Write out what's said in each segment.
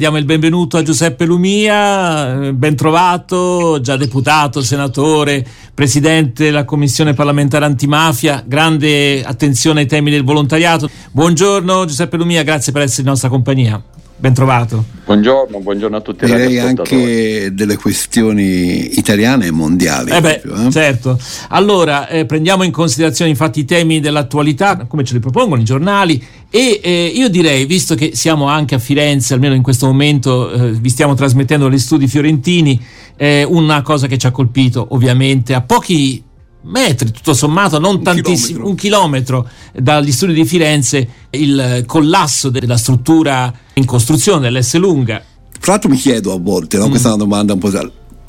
Diamo il benvenuto a Giuseppe Lumia, ben trovato, già deputato, senatore, presidente della Commissione parlamentare antimafia, grande attenzione ai temi del volontariato. Buongiorno Giuseppe Lumia, grazie per essere in nostra compagnia. Ben trovato. Buongiorno, buongiorno a tutti. Direi anche delle questioni italiane e mondiali. Eh beh, proprio, eh? Certo. Allora, eh, prendiamo in considerazione infatti i temi dell'attualità, come ce li propongono i giornali, e eh, io direi, visto che siamo anche a Firenze, almeno in questo momento eh, vi stiamo trasmettendo gli studi fiorentini, eh, una cosa che ci ha colpito ovviamente a pochi metri, tutto sommato, non un tantissimo, chilometro. un chilometro dagli studi di Firenze, il collasso della struttura in costruzione dell'S lunga. Tra l'altro mi chiedo a volte, no? mm. questa è una domanda un po'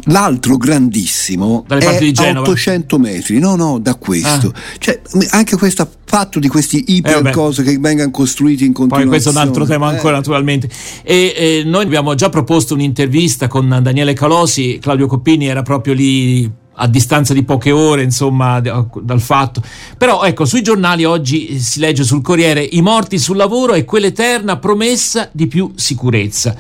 L'altro grandissimo Dalle è di a 800 metri, no, no, da questo. Ah. Cioè, anche questo fatto di questi iper eh cose che vengano costruiti in continuazione. Poi questo è un altro tema ancora, eh. naturalmente. E, e noi abbiamo già proposto un'intervista con Daniele Calosi, Claudio Coppini era proprio lì a distanza di poche ore, insomma, dal fatto. Però ecco, sui giornali oggi si legge sul Corriere i morti sul lavoro e quell'eterna promessa di più sicurezza.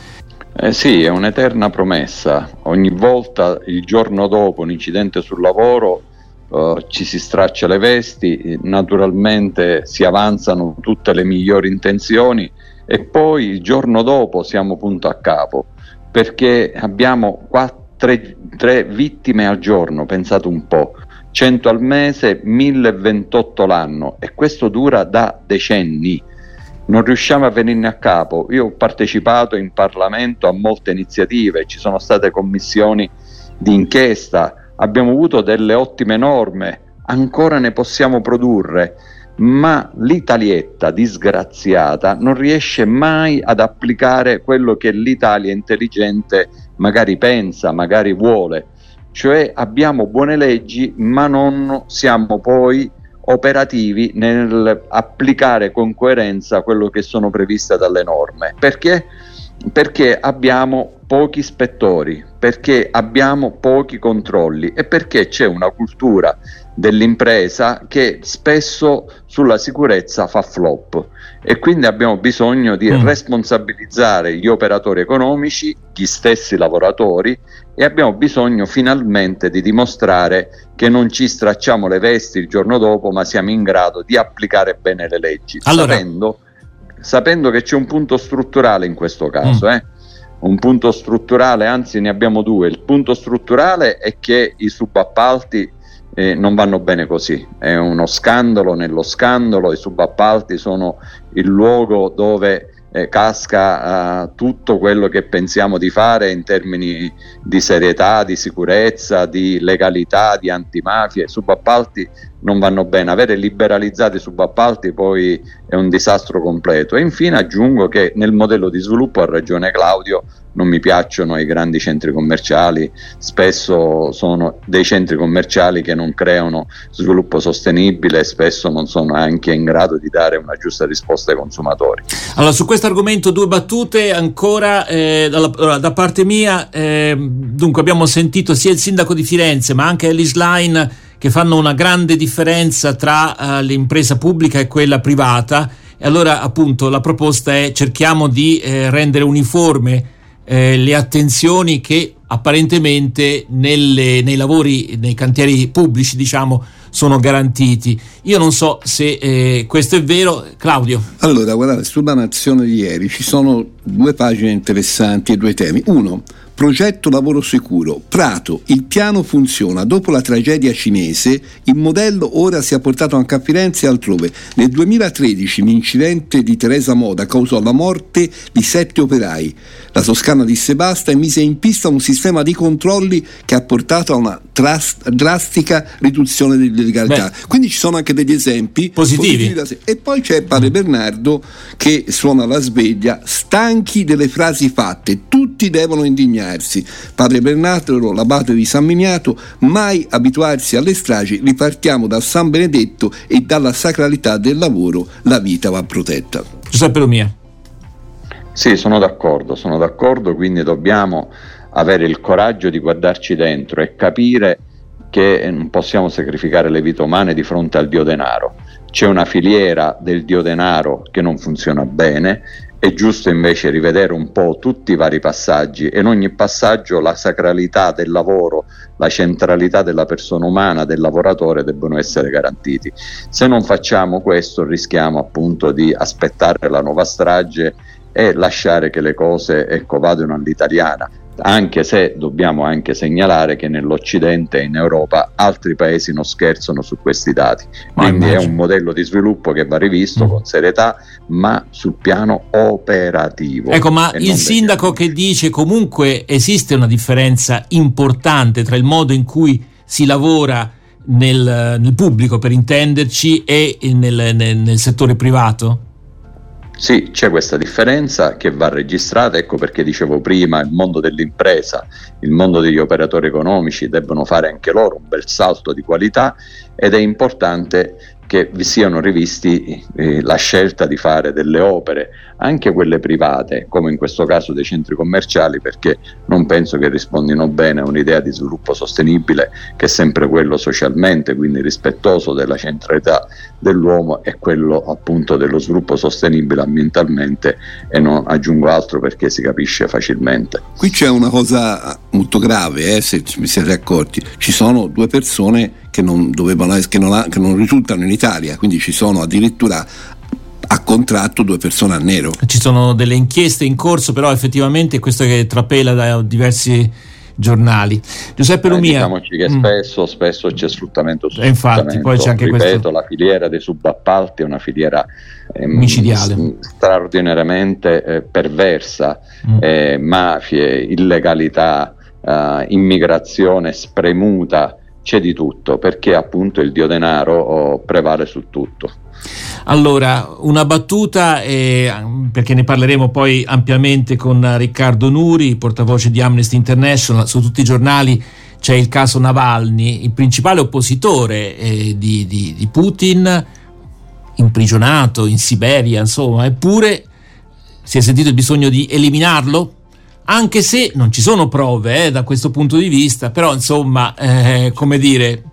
Eh sì, è un'eterna promessa. Ogni volta, il giorno dopo un incidente sul lavoro, Uh, ci si straccia le vesti, naturalmente si avanzano tutte le migliori intenzioni e poi il giorno dopo siamo punto a capo perché abbiamo quattro tre, tre vittime al giorno, pensate un po', 100 al mese, 1028 l'anno e questo dura da decenni. Non riusciamo a venirne a capo. Io ho partecipato in Parlamento a molte iniziative, ci sono state commissioni di inchiesta, abbiamo avuto delle ottime norme, ancora ne possiamo produrre, ma l'italietta disgraziata non riesce mai ad applicare quello che l'Italia intelligente magari pensa, magari vuole. Cioè abbiamo buone leggi, ma non siamo poi operativi nell'applicare con coerenza quello che sono previste dalle norme. Perché? Perché abbiamo pochi ispettori, perché abbiamo pochi controlli e perché c'è una cultura dell'impresa che spesso sulla sicurezza fa flop e quindi abbiamo bisogno di mm. responsabilizzare gli operatori economici, gli stessi lavoratori e abbiamo bisogno finalmente di dimostrare che non ci stracciamo le vesti il giorno dopo ma siamo in grado di applicare bene le leggi allora... sapendo, sapendo, che c'è un punto strutturale in questo caso mm. eh? un punto strutturale anzi ne abbiamo due il punto strutturale è che i subappalti eh, non vanno bene così. È uno scandalo nello scandalo, i subappalti sono il luogo dove eh, casca uh, tutto quello che pensiamo di fare in termini di serietà, di sicurezza, di legalità, di antimafia. I subappalti non vanno bene. Avere liberalizzati i subappalti poi è un disastro completo. E infine aggiungo che nel modello di sviluppo, ha ragione Claudio, non mi piacciono i grandi centri commerciali, spesso sono dei centri commerciali che non creano sviluppo sostenibile e spesso non sono anche in grado di dare una giusta risposta ai consumatori. Allora, su questo argomento due battute ancora eh, dalla, da parte mia. Eh, dunque, abbiamo sentito sia il sindaco di Firenze ma anche Ellis Line che fanno una grande differenza tra uh, l'impresa pubblica e quella privata. E allora, appunto, la proposta è cerchiamo di eh, rendere uniforme eh, le attenzioni che apparentemente nelle, nei lavori, nei cantieri pubblici, diciamo, sono garantiti. Io non so se eh, questo è vero, Claudio. Allora, guardate, sulla nazione di ieri ci sono due pagine interessanti e due temi. Uno, Progetto lavoro sicuro. Prato, il piano funziona. Dopo la tragedia cinese, il modello ora si è portato anche a Firenze e altrove. Nel 2013 l'incidente di Teresa Moda causò la morte di sette operai. La Toscana disse basta e mise in pista un sistema di controlli che ha portato a una trast- drastica riduzione dell'illegalità. Quindi ci sono anche degli esempi positivi. positivi e poi c'è padre Bernardo che suona la sveglia, stanchi delle frasi fatte, tutti devono indignare impegnarsi. Padre Bernardo, l'abate di San Miniato, mai abituarsi alle stragi, ripartiamo da San Benedetto e dalla sacralità del lavoro, la vita va protetta. Giuseppe Lumia. Sì, sono d'accordo, sono d'accordo, quindi dobbiamo avere il coraggio di guardarci dentro e capire che non possiamo sacrificare le vite umane di fronte al dio denaro. C'è una filiera del dio denaro che non funziona bene è giusto invece rivedere un po' tutti i vari passaggi e in ogni passaggio la sacralità del lavoro, la centralità della persona umana, del lavoratore debbono essere garantiti. Se non facciamo questo rischiamo appunto di aspettare la nuova strage e lasciare che le cose ecco, vadano all'italiana anche se dobbiamo anche segnalare che nell'Occidente e in Europa altri paesi non scherzano su questi dati. Quindi è un modello di sviluppo che va rivisto mm. con serietà, ma sul piano operativo. Ecco, ma il sindaco che dice comunque esiste una differenza importante tra il modo in cui si lavora nel, nel pubblico, per intenderci, e nel, nel, nel settore privato? Sì, c'è questa differenza che va registrata, ecco perché dicevo prima, il mondo dell'impresa, il mondo degli operatori economici debbono fare anche loro un bel salto di qualità ed è importante che vi siano rivisti eh, la scelta di fare delle opere, anche quelle private, come in questo caso dei centri commerciali, perché non penso che rispondino bene a un'idea di sviluppo sostenibile che è sempre quello socialmente, quindi rispettoso della centralità dell'uomo e quello appunto dello sviluppo sostenibile ambientalmente e non aggiungo altro perché si capisce facilmente. Qui c'è una cosa molto grave, eh, se vi siete accorti, ci sono due persone che non, dovevano, che non, ha, che non risultano in Italia, quindi ci sono addirittura a contratto due persone a nero. Ci sono delle inchieste in corso, però effettivamente questo che trapela da diversi giornali. Giuseppe eh, Lumia. Diciamoci che mm. spesso, spesso c'è sfruttamento su eh, infatti, poi c'è anche Ripeto, questo... la filiera dei subappalti è una filiera ehm, micidiale, straordinariamente eh, perversa, mm. eh, mafie, illegalità, eh, immigrazione spremuta c'è di tutto perché appunto il dio denaro oh, prevale su tutto. Allora, una battuta, eh, perché ne parleremo poi ampiamente con Riccardo Nuri, portavoce di Amnesty International, su tutti i giornali c'è il caso Navalny, il principale oppositore eh, di, di, di Putin, imprigionato in Siberia, insomma, eppure si è sentito il bisogno di eliminarlo anche se non ci sono prove eh, da questo punto di vista, però insomma, eh, come dire...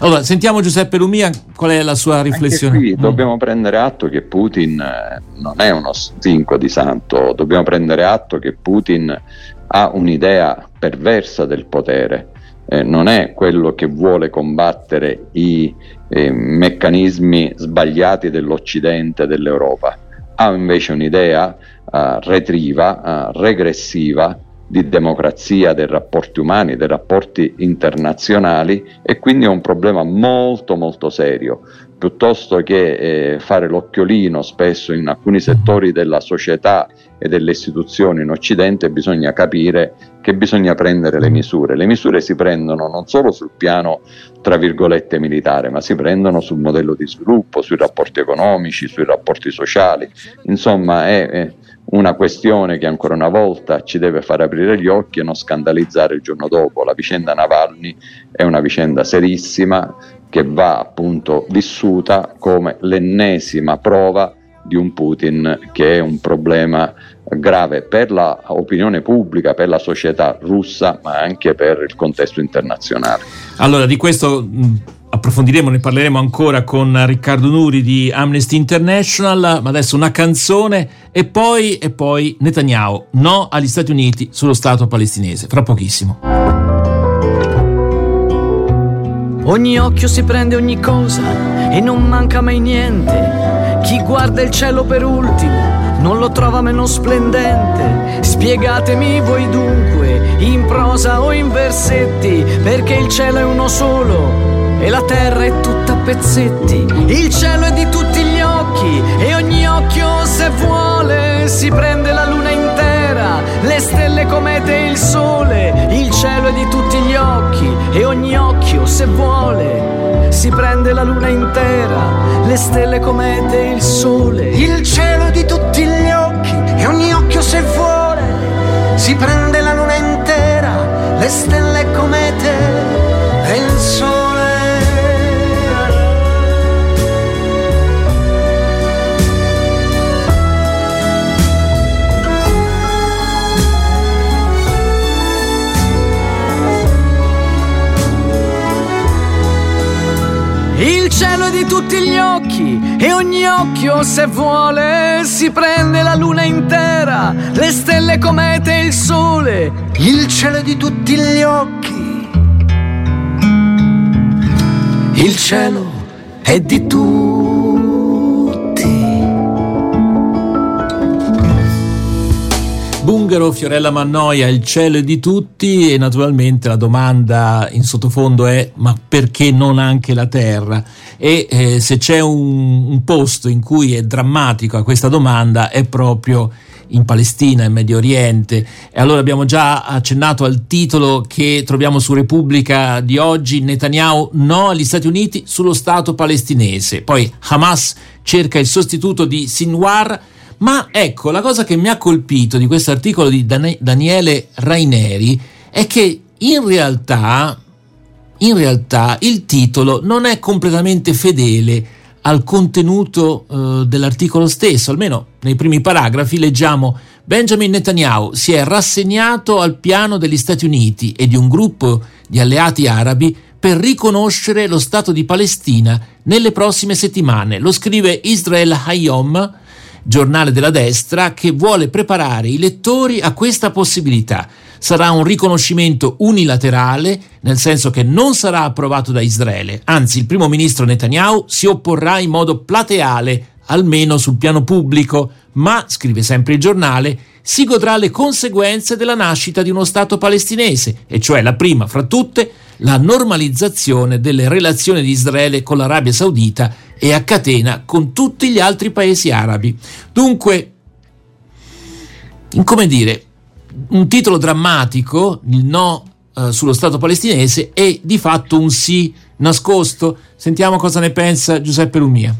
Allora, sentiamo Giuseppe Lumia, qual è la sua riflessione? Qui mm. dobbiamo prendere atto che Putin eh, non è uno stinco di santo, dobbiamo prendere atto che Putin ha un'idea perversa del potere, eh, non è quello che vuole combattere i eh, meccanismi sbagliati dell'Occidente, dell'Europa, ha invece un'idea uh, retriva, uh, regressiva di democrazia, dei rapporti umani, dei rapporti internazionali e quindi è un problema molto molto serio. Piuttosto che eh, fare l'occhiolino spesso in alcuni settori della società e delle istituzioni in Occidente bisogna capire che bisogna prendere le misure. Le misure si prendono non solo sul piano, tra virgolette, militare, ma si prendono sul modello di sviluppo, sui rapporti economici, sui rapporti sociali. Insomma, è, è una questione che ancora una volta ci deve far aprire gli occhi e non scandalizzare il giorno dopo. La vicenda Navalny è una vicenda serissima che va appunto vissuta come l'ennesima prova di un Putin che è un problema grave per l'opinione pubblica, per la società russa, ma anche per il contesto internazionale. Allora, di questo approfondiremo, ne parleremo ancora con Riccardo Nuri di Amnesty International, ma adesso una canzone e poi, e poi Netanyahu, no agli Stati Uniti sullo Stato palestinese, fra pochissimo. Ogni occhio si prende ogni cosa e non manca mai niente. Chi guarda il cielo per ultimo non lo trova meno splendente. Spiegatemi voi dunque, in prosa o in versetti, perché il cielo è uno solo e la terra è tutta a pezzetti. Il cielo è di tutti gli occhi e ogni occhio se vuole si prende la luna intera, le stelle comete e il sole. Il cielo è di tutti gli occhi e ogni occhio se vuole si prende la luna intera, le stelle comete e il sole. Il cielo è di tutti gli occhi e ogni occhio se vuole si prende la luna intera, le stelle comete e il sole. Tutti gli occhi e ogni occhio se vuole si prende la luna intera, le stelle comete e il sole, il cielo di tutti gli occhi. Il cielo è di tutti. Bungaro, Fiorella Mannoia, il cielo è di tutti e naturalmente la domanda in sottofondo è ma perché non anche la terra? E eh, se c'è un, un posto in cui è drammatica questa domanda è proprio in Palestina, in Medio Oriente. E allora abbiamo già accennato al titolo che troviamo su Repubblica di oggi, Netanyahu no agli Stati Uniti sullo Stato palestinese. Poi Hamas cerca il sostituto di Sinwar ma ecco, la cosa che mi ha colpito di questo articolo di Dan- Daniele Raineri è che in realtà, in realtà il titolo non è completamente fedele al contenuto eh, dell'articolo stesso, almeno nei primi paragrafi leggiamo Benjamin Netanyahu si è rassegnato al piano degli Stati Uniti e di un gruppo di alleati arabi per riconoscere lo Stato di Palestina nelle prossime settimane. Lo scrive Israel Hayom, giornale della destra, che vuole preparare i lettori a questa possibilità. Sarà un riconoscimento unilaterale, nel senso che non sarà approvato da Israele, anzi il primo ministro Netanyahu si opporrà in modo plateale, almeno sul piano pubblico, ma, scrive sempre il giornale, si godrà le conseguenze della nascita di uno Stato palestinese, e cioè la prima fra tutte la normalizzazione delle relazioni di Israele con l'Arabia Saudita e a catena con tutti gli altri paesi arabi. Dunque, come dire, un titolo drammatico, il no eh, sullo Stato palestinese, e di fatto un sì nascosto. Sentiamo cosa ne pensa Giuseppe Lumia.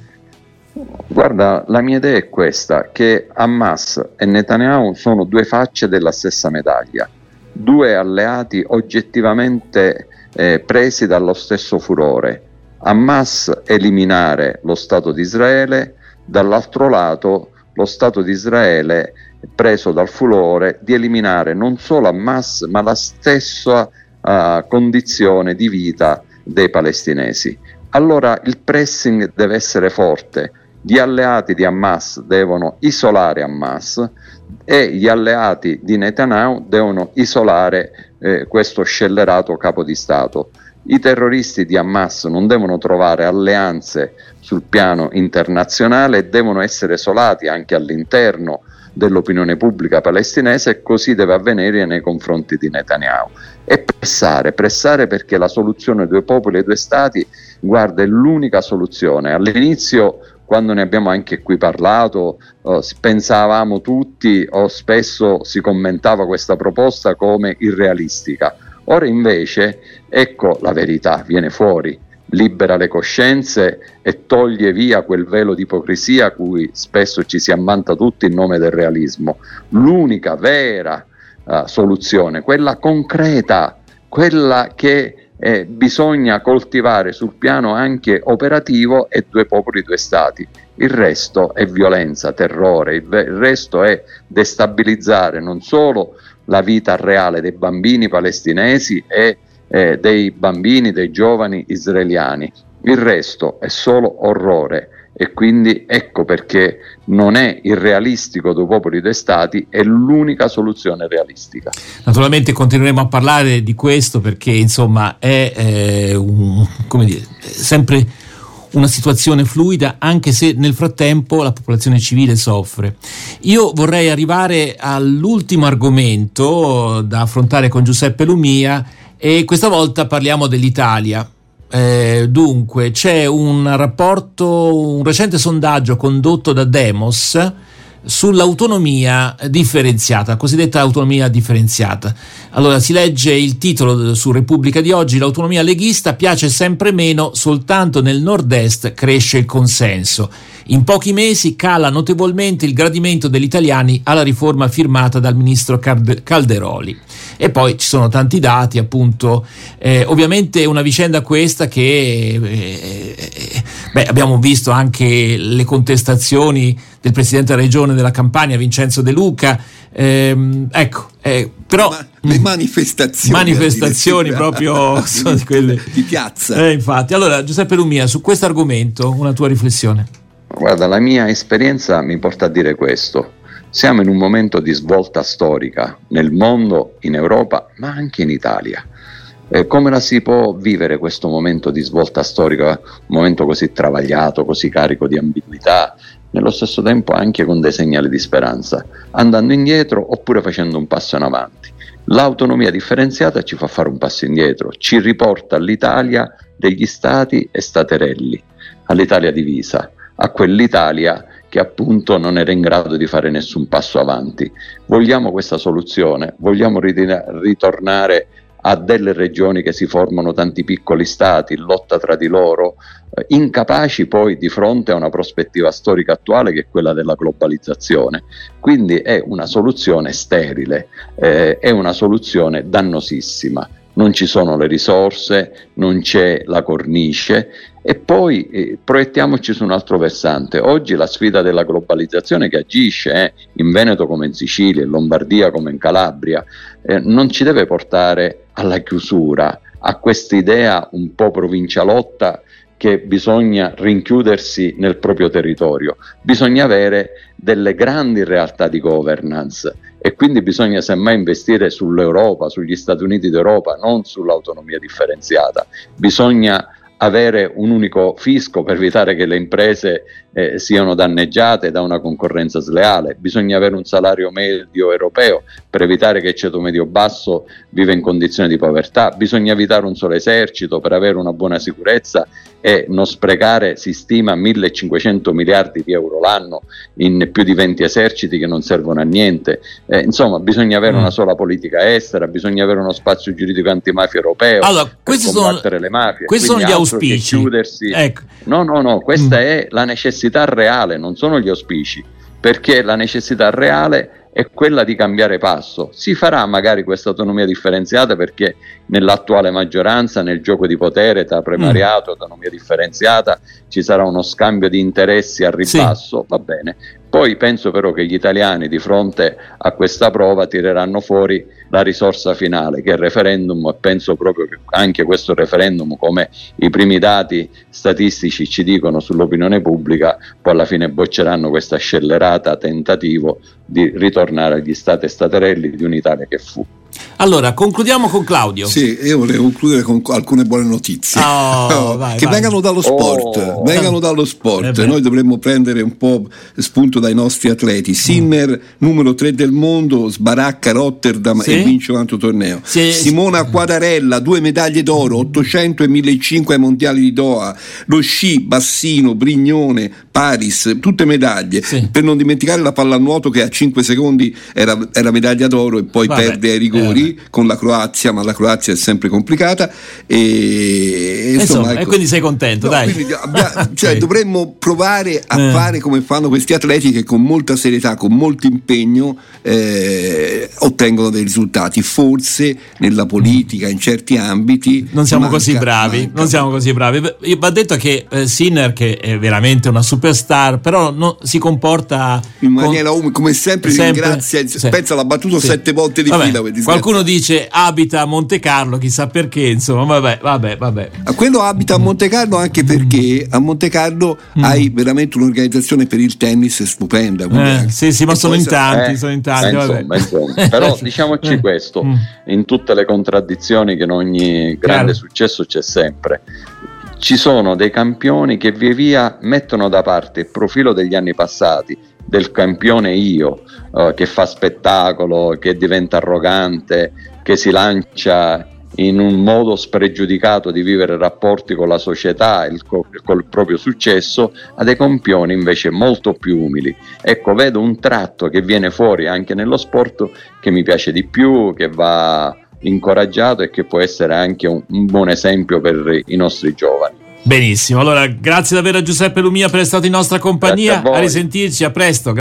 Guarda, la mia idea è questa, che Hamas e Netanyahu sono due facce della stessa medaglia, due alleati oggettivamente eh, presi dallo stesso furore. Hamas eliminare lo Stato di Israele, dall'altro lato lo Stato di Israele preso dal furore di eliminare non solo Hamas ma la stessa uh, condizione di vita dei palestinesi. Allora il pressing deve essere forte, gli alleati di Hamas devono isolare Hamas e gli alleati di Netanyahu devono isolare eh, questo scellerato capo di Stato. I terroristi di Hamas non devono trovare alleanze sul piano internazionale e devono essere isolati anche all'interno dell'opinione pubblica palestinese e così deve avvenire nei confronti di Netanyahu. E pressare, pressare perché la soluzione due popoli e due stati, guarda, è l'unica soluzione. All'inizio quando ne abbiamo anche qui parlato, eh, pensavamo tutti o spesso si commentava questa proposta come irrealistica. Ora invece, ecco la verità, viene fuori, libera le coscienze e toglie via quel velo di ipocrisia a cui spesso ci si ammanta tutti in nome del realismo. L'unica vera uh, soluzione, quella concreta, quella che eh, bisogna coltivare sul piano anche operativo e due popoli, due stati. Il resto è violenza, terrore, il, il resto è destabilizzare non solo la vita reale dei bambini palestinesi e eh, dei bambini, dei giovani israeliani. Il resto è solo orrore e quindi ecco perché non è irrealistico due popoli due stati, è l'unica soluzione realistica. Naturalmente continueremo a parlare di questo perché insomma è eh, un, dire, sempre una situazione fluida anche se nel frattempo la popolazione civile soffre. Io vorrei arrivare all'ultimo argomento da affrontare con Giuseppe Lumia e questa volta parliamo dell'Italia eh, dunque, c'è un rapporto, un recente sondaggio condotto da Demos sull'autonomia differenziata, cosiddetta autonomia differenziata. Allora si legge il titolo su Repubblica di oggi, l'autonomia leghista piace sempre meno, soltanto nel nord-est cresce il consenso. In pochi mesi cala notevolmente il gradimento degli italiani alla riforma firmata dal ministro Calderoli. E poi ci sono tanti dati, appunto, eh, ovviamente una vicenda questa che eh, beh, abbiamo visto anche le contestazioni del presidente della regione della Campania, Vincenzo De Luca. Ehm, ecco, eh, però Ma le manifestazioni, manifestazioni proprio sono di quelle di piazza. Eh, infatti, allora Giuseppe Lumia, su questo argomento una tua riflessione. Guarda, la mia esperienza mi porta a dire questo. Siamo in un momento di svolta storica nel mondo, in Europa, ma anche in Italia. Eh, come la si può vivere questo momento di svolta storica, un momento così travagliato, così carico di ambiguità, nello stesso tempo anche con dei segnali di speranza, andando indietro oppure facendo un passo in avanti? L'autonomia differenziata ci fa fare un passo indietro, ci riporta all'Italia degli stati e staterelli, all'Italia divisa, a quell'Italia che appunto non era in grado di fare nessun passo avanti. Vogliamo questa soluzione, vogliamo ritornare a delle regioni che si formano tanti piccoli stati, lotta tra di loro, eh, incapaci poi di fronte a una prospettiva storica attuale che è quella della globalizzazione. Quindi è una soluzione sterile, eh, è una soluzione dannosissima non ci sono le risorse, non c'è la cornice. E poi eh, proiettiamoci su un altro versante. Oggi la sfida della globalizzazione che agisce eh, in Veneto come in Sicilia, in Lombardia come in Calabria, eh, non ci deve portare alla chiusura, a questa idea un po' provincialotta che bisogna rinchiudersi nel proprio territorio, bisogna avere delle grandi realtà di governance e quindi bisogna semmai investire sull'Europa, sugli Stati Uniti d'Europa, non sull'autonomia differenziata. Bisogna avere un unico fisco per evitare che le imprese eh, siano danneggiate da una concorrenza sleale, bisogna avere un salario medio europeo per evitare che il ceto medio basso viva in condizioni di povertà, bisogna evitare un solo esercito per avere una buona sicurezza e non sprecare, si stima, 1500 miliardi di euro l'anno in più di 20 eserciti che non servono a niente. Eh, insomma, bisogna avere mm. una sola politica estera, bisogna avere uno spazio giuridico antimafia europeo allora, per combattere sono, le mafie. Questi sono gli auspici. Ecco. No, no, no, questa mm. è la necessità reale, non sono gli auspici, perché la necessità reale è quella di cambiare passo. Si farà magari questa autonomia differenziata perché nell'attuale maggioranza, nel gioco di potere tra premariato e mm. autonomia differenziata, ci sarà uno scambio di interessi a ribasso, sì. va bene. Poi penso però che gli italiani di fronte a questa prova tireranno fuori la risorsa finale che è il referendum e penso proprio che anche questo referendum come i primi dati statistici ci dicono sull'opinione pubblica poi alla fine bocceranno questa scellerata tentativo di ritornare agli stati e staterelli di un'Italia che fu. Allora, concludiamo con Claudio. Sì, io volevo concludere con alcune buone notizie. Oh, vai, che vai. vengano dallo sport. Oh. Vengano dallo sport. Eh Noi dovremmo prendere un po' spunto dai nostri atleti. Sinner, mm. numero 3 del mondo, sbaracca Rotterdam sì? e vince un altro torneo. Sì. Simona Quadarella, due medaglie d'oro, 800 e 1500 ai mondiali di Doha. Lo sci, Bassino, Brignone, Paris, tutte medaglie. Sì. Per non dimenticare la pallanuoto che a 5 secondi era, era medaglia d'oro e poi Vabbè. perde ai rigori rigori con la Croazia, ma la Croazia è sempre complicata. E, insomma, insomma ecco, e quindi sei contento, no, dai. Abbia, cioè, okay. Dovremmo provare a eh. fare come fanno questi atleti che con molta serietà, con molto impegno eh, ottengono dei risultati. Forse nella politica, in certi ambiti. Non siamo manca, così bravi. Manca. Non siamo così bravi. Va detto che eh, Sinner, che è veramente una superstar, però no, si comporta in maniera con... come sempre, sempre ringrazia. Sì. Pensa l'ha battuto sì. sette volte di Vabbè, fila. Qualcuno dice abita a Monte Carlo, chissà perché, insomma, vabbè, vabbè, vabbè. A quello abita a Monte Carlo anche perché a Monte Carlo mm. hai veramente un'organizzazione per il tennis stupenda. Eh, sì, sì, ma sono in tanti, eh, sono in tanti. Insomma, insomma. Però diciamoci eh. questo, mm. in tutte le contraddizioni che in ogni grande Chiaro. successo c'è sempre ci sono dei campioni che via via mettono da parte il profilo degli anni passati del campione io, uh, che fa spettacolo, che diventa arrogante, che si lancia in un modo spregiudicato di vivere rapporti con la società e col proprio successo, a dei campioni invece molto più umili. Ecco, vedo un tratto che viene fuori anche nello sport che mi piace di più, che va incoraggiato e che può essere anche un, un buon esempio per i nostri giovani. Benissimo, allora grazie davvero a Giuseppe Lumia per essere stato in nostra compagnia, a, a risentirci, a presto.